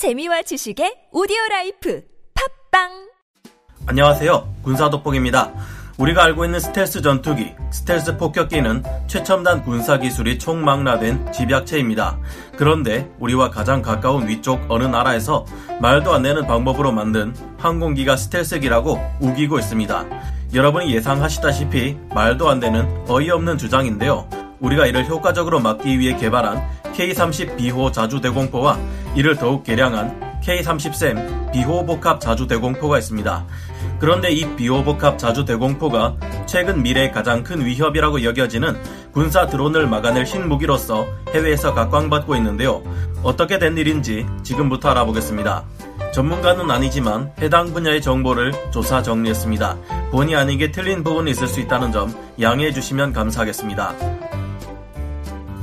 재미와 지식의 오디오 라이프 팟빵 안녕하세요. 군사 돋보기입니다. 우리가 알고 있는 스텔스 전투기, 스텔스 폭격기는 최첨단 군사 기술이 총망라된 집약체입니다. 그런데 우리와 가장 가까운 위쪽 어느 나라에서 말도 안 되는 방법으로 만든 항공기가 스텔스기라고 우기고 있습니다. 여러분이 예상하시다시피 말도 안 되는 어이없는 주장인데요. 우리가 이를 효과적으로 막기 위해 개발한 K-30 비호 자주 대공포와 이를 더욱 개량한 K-30샘 비호 복합 자주 대공포가 있습니다. 그런데 이 비호 복합 자주 대공포가 최근 미래의 가장 큰 위협이라고 여겨지는 군사 드론을 막아낼 신무기로서 해외에서 각광받고 있는데요. 어떻게 된 일인지 지금부터 알아보겠습니다. 전문가는 아니지만 해당 분야의 정보를 조사 정리했습니다. 본의 아니게 틀린 부분이 있을 수 있다는 점 양해해 주시면 감사하겠습니다.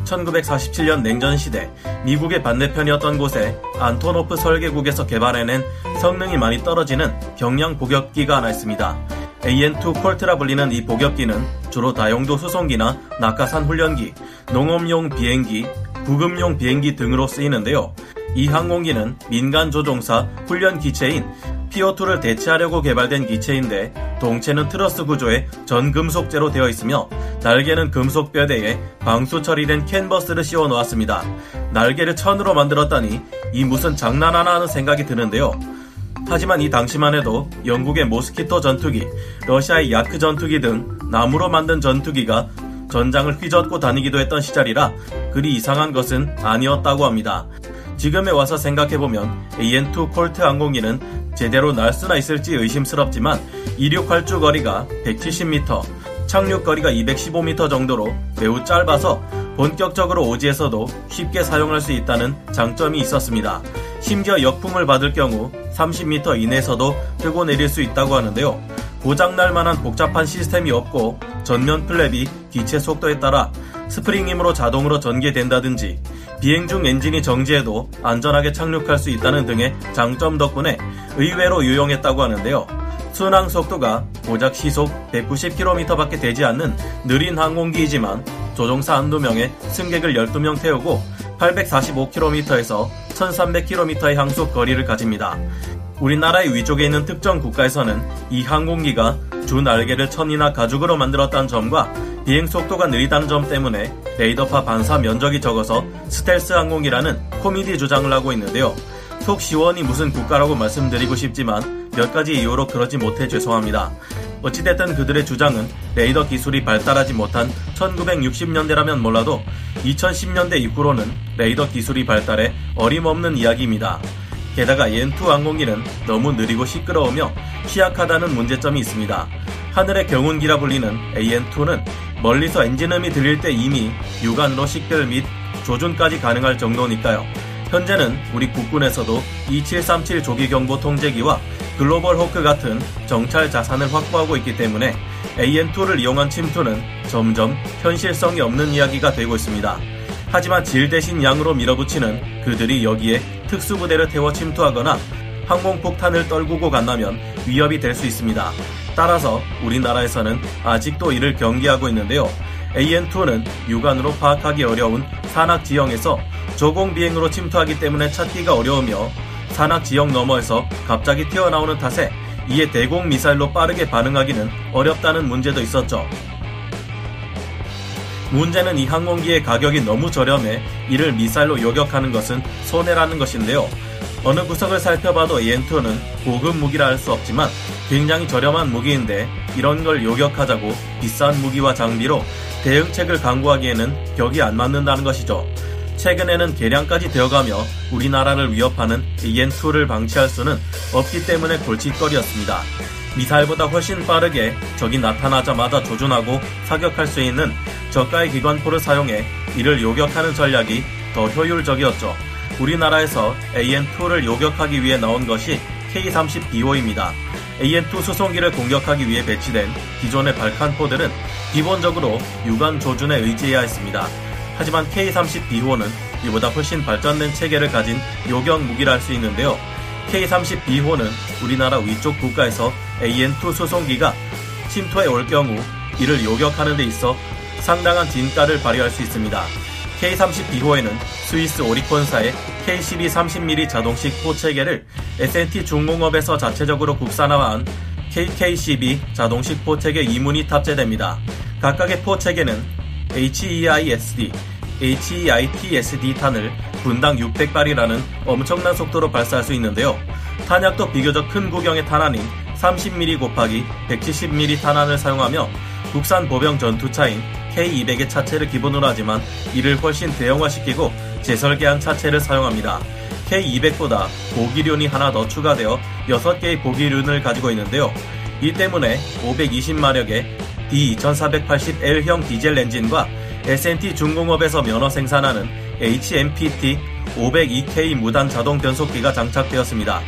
1947년 냉전 시대 미국의 반대편이었던 곳에 안토노프 설계국에서 개발해낸 성능이 많이 떨어지는 경량 복엽기가 하나 있습니다. AN2 콜트라 불리는 이 복엽기는 주로 다용도 수송기나 낙하산 훈련기, 농업용 비행기, 구급용 비행기 등으로 쓰이는데요. 이 항공기는 민간 조종사 훈련 기체인 피오2를 대체하려고 개발된 기체인데 동체는 트러스 구조의 전금속재로 되어 있으며 날개는 금속 뼈대에 방수 처리된 캔버스를 씌워 놓았습니다. 날개를 천으로 만들었다니 이 무슨 장난하나 하는 생각이 드는데요. 하지만 이 당시만 해도 영국의 모스키토 전투기, 러시아의 야크 전투기 등 나무로 만든 전투기가 전장을 휘젓고 다니기도 했던 시절이라 그리 이상한 것은 아니었다고 합니다. 지금에 와서 생각해보면 AN2 콜트 항공기는 제대로 날 수나 있을지 의심스럽지만 이륙 활주 거리가 170m, 착륙 거리가 215m 정도로 매우 짧아서 본격적으로 오지에서도 쉽게 사용할 수 있다는 장점이 있었습니다. 심지어 역풍을 받을 경우 30m 이내에서도 뜨고 내릴 수 있다고 하는데요. 고장날 만한 복잡한 시스템이 없고 전면 플랩이 기체 속도에 따라 스프링 힘으로 자동으로 전개된다든지 비행 중 엔진이 정지해도 안전하게 착륙할 수 있다는 등의 장점 덕분에 의외로 유용했다고 하는데요. 순항 속도가 고작 시속 190km밖에 되지 않는 느린 항공기이지만 조종사 한두 명에 승객을 12명 태우고 845km에서 1300km의 항속 거리를 가집니다. 우리나라의 위쪽에 있는 특정 국가에서는 이 항공기가 주 날개를 천이나 가죽으로 만들었다는 점과 비행 속도가 느리다는 점 때문에 레이더파 반사 면적이 적어서 스텔스 항공이라는 코미디 주장을 하고 있는데요. 속 시원이 무슨 국가라고 말씀드리고 싶지만 몇 가지 이유로 그러지 못해 죄송합니다. 어찌됐든 그들의 주장은 레이더 기술이 발달하지 못한 1960년대라면 몰라도 2010년대 이후로는 레이더 기술이 발달해 어림없는 이야기입니다. 게다가 옌2 항공기는 너무 느리고 시끄러우며 취약하다는 문제점이 있습니다. 하늘의 경운기라 불리는 AN2는 멀리서 엔진음이 들릴 때 이미 육안으로 식별 및 조준까지 가능할 정도니까요. 현재는 우리 국군에서도 2737 조기경보 통제기와 글로벌 호크 같은 정찰 자산을 확보하고 있기 때문에 AN2를 이용한 침투는 점점 현실성이 없는 이야기가 되고 있습니다. 하지만 질 대신 양으로 밀어붙이는 그들이 여기에 특수부대를 태워 침투하거나 항공폭탄을 떨구고 간다면 위협이 될 수 있습니다. 따라서 우리나라에서는 아직도 이를 경계하고 있는데요. AN2는 육안으로 파악하기 어려운 산악 지형에서 조공 비행으로 침투하기 때문에 찾기가 어려우며 산악 지역 너머에서 갑자기 튀어나오는 탓에 이에 대공 미사일로 빠르게 반응하기는 어렵다는 문제도 있었죠. 문제는 이 항공기의 가격이 너무 저렴해 이를 미사일로 요격하는 것은 손해라는 것인데요. 어느 구석을 살펴봐도 AN2는 고급 무기라 할 수 없지만 굉장히 저렴한 무기인데 이런 걸 요격하자고 비싼 무기와 장비로 대응책을 강구하기에는 격이 안 맞는다는 것이죠. 최근에는 개량까지 되어가며 우리나라를 위협하는 AN2를 방치할 수는 없기 때문에 골칫거리였습니다. 미사일보다 훨씬 빠르게 적이 나타나자마자 조준하고 사격할 수 있는 저가의 기관포를 사용해 이를 요격하는 전략이 더 효율적이었죠. 우리나라에서 AN2를 요격하기 위해 나온 것이 K-30BO입니다. AN2 수송기를 공격하기 위해 배치된 기존의 발칸포들은 기본적으로 유관 조준에 의지해야 했습니다. 하지만 K-30B호는 이보다 훨씬 발전된 체계를 가진 요격 무기라 할 수 있는데요. K-30B호는 우리나라 위쪽 국가에서 AN2 수송기가 침투해 올 경우 이를 요격하는 데 있어 상당한 진가를 발휘할 수 있습니다. K30B호에는 스위스 오리콘사의 K12 30mm 자동식 포 체계를 S&T 중공업에서 자체적으로 국산화한 KK12 자동식 포 체계 2문이 탑재됩니다. 각각의 포 체계는 HEISD, HEITSD 탄을 분당 600발이라는 엄청난 속도로 발사할 수 있는데요. 탄약도 비교적 큰 구경의 탄환인 30mm 곱하기 170mm 탄환을 사용하며 국산 보병 전투차인 K200의 차체를 기본으로 하지만 이를 훨씬 대형화시키고 재설계한 차체를 사용합니다. K200보다 보기륜이 하나 더 추가되어 6개의 보기륜을 가지고 있는데요. 이 때문에 520마력의 D2480L형 디젤 엔진과 S&T 중공업에서 면허 생산하는 HMPT 502K 무단 자동 변속기가 장착되었습니다.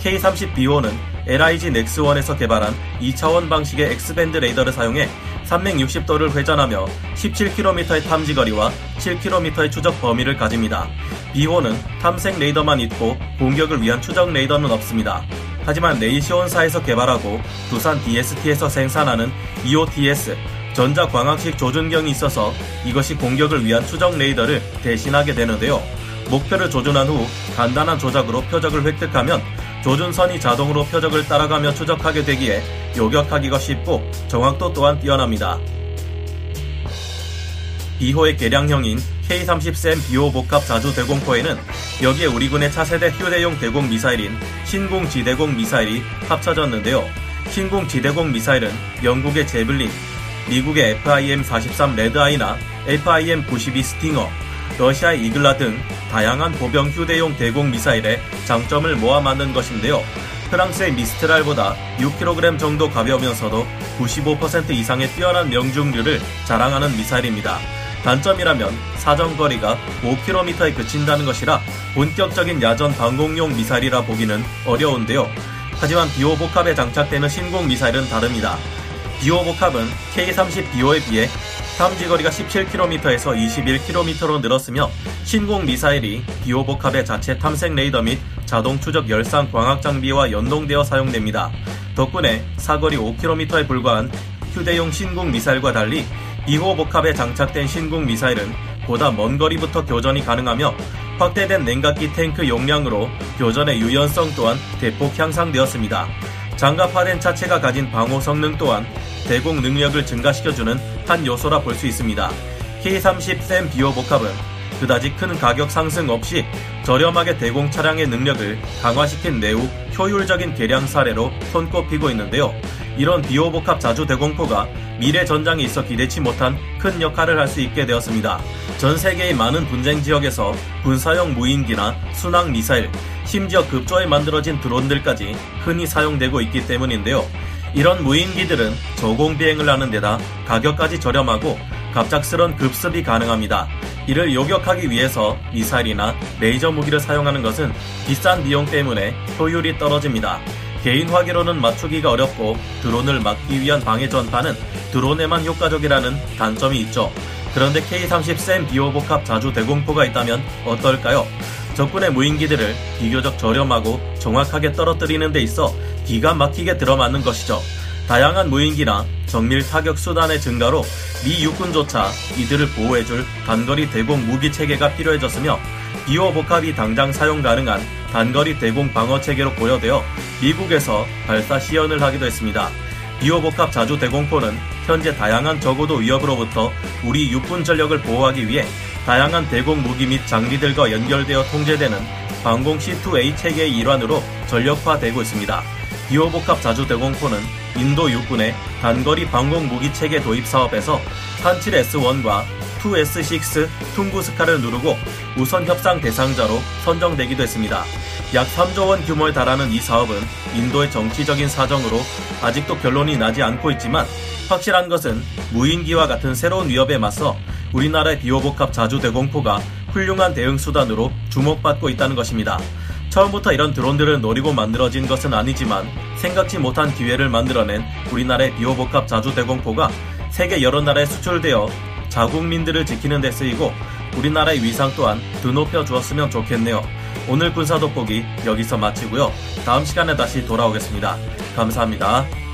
K30BO는 LIG 넥스1에서 개발한 2차원 방식의 X밴드 레이더를 사용해 360도를 회전하며 17km의 탐지거리와 7km의 추적 범위를 가집니다. BO는 탐색 레이더만 있고 공격을 위한 추적 레이더는 없습니다. 하지만 네이시온사에서 개발하고 두산 DST에서 생산하는 EOTS 전자광학식 조준경이 있어서 이것이 공격을 위한 추적 레이더를 대신하게 되는데요. 목표를 조준한 후 간단한 조작으로 표적을 획득하면 조준선이 자동으로 표적을 따라가며 추적하게 되기에 요격하기가 쉽고 정확도 또한 뛰어납니다. 비호의 개량형인 K-30샘 비호 복합 자주 대공포에는 여기에 우리 군의 차세대 휴대용 대공 미사일인 신궁 지대공 미사일이 합쳐졌는데요. 신궁 지대공 미사일은 영국의 제블린, 미국의 FIM-43 레드아이나 FIM-92 스팅어, 러시아의 이글라 등 다양한 보병 휴대용 대공 미사일의 장점을 모아 만든 것인데요. 프랑스의 미스트랄보다 6kg 정도 가벼우면서도 95% 이상의 뛰어난 명중률을 자랑하는 미사일입니다. 단점이라면 사정거리가 5km에 그친다는 것이라 본격적인 야전 방공용 미사일이라 보기는 어려운데요. 하지만 비오 복합에 장착되는 신공 미사일은 다릅니다. 비오 복합은 K-30비오에 비해 탐지거리가 17km에서 21km로 늘었으며 신공 미사일이 비오 복합의 자체 탐색 레이더 및 자동 추적 열상 광학 장비와 연동되어 사용됩니다. 덕분에 사거리 5km에 불과한 휴대용 신공 미사일과 달리 비호 복합에 장착된 신궁 미사일은 보다 먼 거리부터 교전이 가능하며 확대된 냉각기 탱크 용량으로 교전의 유연성 또한 대폭 향상되었습니다. 장갑화된 차체가 가진 방호 성능 또한 대공 능력을 증가시켜주는 한 요소라 볼 수 있습니다. K30 샘 비오 복합은 그다지 큰 가격 상승 없이 저렴하게 대공 차량의 능력을 강화시킨 매우 효율적인 개량 사례로 손꼽히고 있는데요. 이런 비호복합 자주 대공포가 미래 전장에 있어 기대치 못한 큰 역할을 할 수 있게 되었습니다. 전 세계의 많은 분쟁 지역에서 군사용 무인기나 순항 미사일, 심지어 급조에 만들어진 드론들까지 흔히 사용되고 있기 때문인데요. 이런 무인기들은 저공 비행을 하는 데다 가격까지 저렴하고 갑작스런 급습이 가능합니다. 이를 요격하기 위해서 미사일이나 레이저 무기를 사용하는 것은 비싼 비용 때문에 효율이 떨어집니다. 개인 화기로는 맞추기가 어렵고 드론을 막기 위한 방해 전파는 드론에만 효과적이라는 단점이 있죠. 그런데 K-30 샘 비호복합 자주 대공포가 있다면 어떨까요? 적군의 무인기들을 비교적 저렴하고 정확하게 떨어뜨리는 데 있어 기가 막히게 들어맞는 것이죠. 다양한 무인기나 정밀 타격 수단의 증가로 미 육군조차 이들을 보호해줄 단거리 대공 무기 체계가 필요해졌으며 비호 복합이 당장 사용 가능한 단거리 대공 방어 체계로 고려되어 미국에서 발사 시연을 하기도 했습니다. 비호 복합 자주 대공포는 현재 다양한 적어도 위협으로부터 우리 육군 전력을 보호하기 위해 다양한 대공 무기 및 장비들과 연결되어 통제되는 방공 C2A 체계의 일환으로 전력화되고 있습니다. 비호복합 자주 대공포는 인도 육군의 단거리 방공 무기 체계 도입 사업에서 37S1과 2S6 퉁구스카를 누르고 우선 협상 대상자로 선정되기도 했습니다. 약 3조 원 규모에 달하는 이 사업은 인도의 정치적인 사정으로 아직도 결론이 나지 않고 있지만 확실한 것은 무인기와 같은 새로운 위협에 맞서 우리나라의 비호복합 자주 대공포가 훌륭한 대응 수단으로 주목받고 있다는 것입니다. 처음부터 이런 드론들을 노리고 만들어진 것은 아니지만 생각지 못한 기회를 만들어낸 우리나라의 비호복합 자주 대공포가 세계 여러 나라에 수출되어 자국민들을 지키는 데 쓰이고 우리나라의 위상 또한 드높여 주었으면 좋겠네요. 오늘 군사 돋보기 여기서 마치고요. 다음 시간에 다시 돌아오겠습니다. 감사합니다.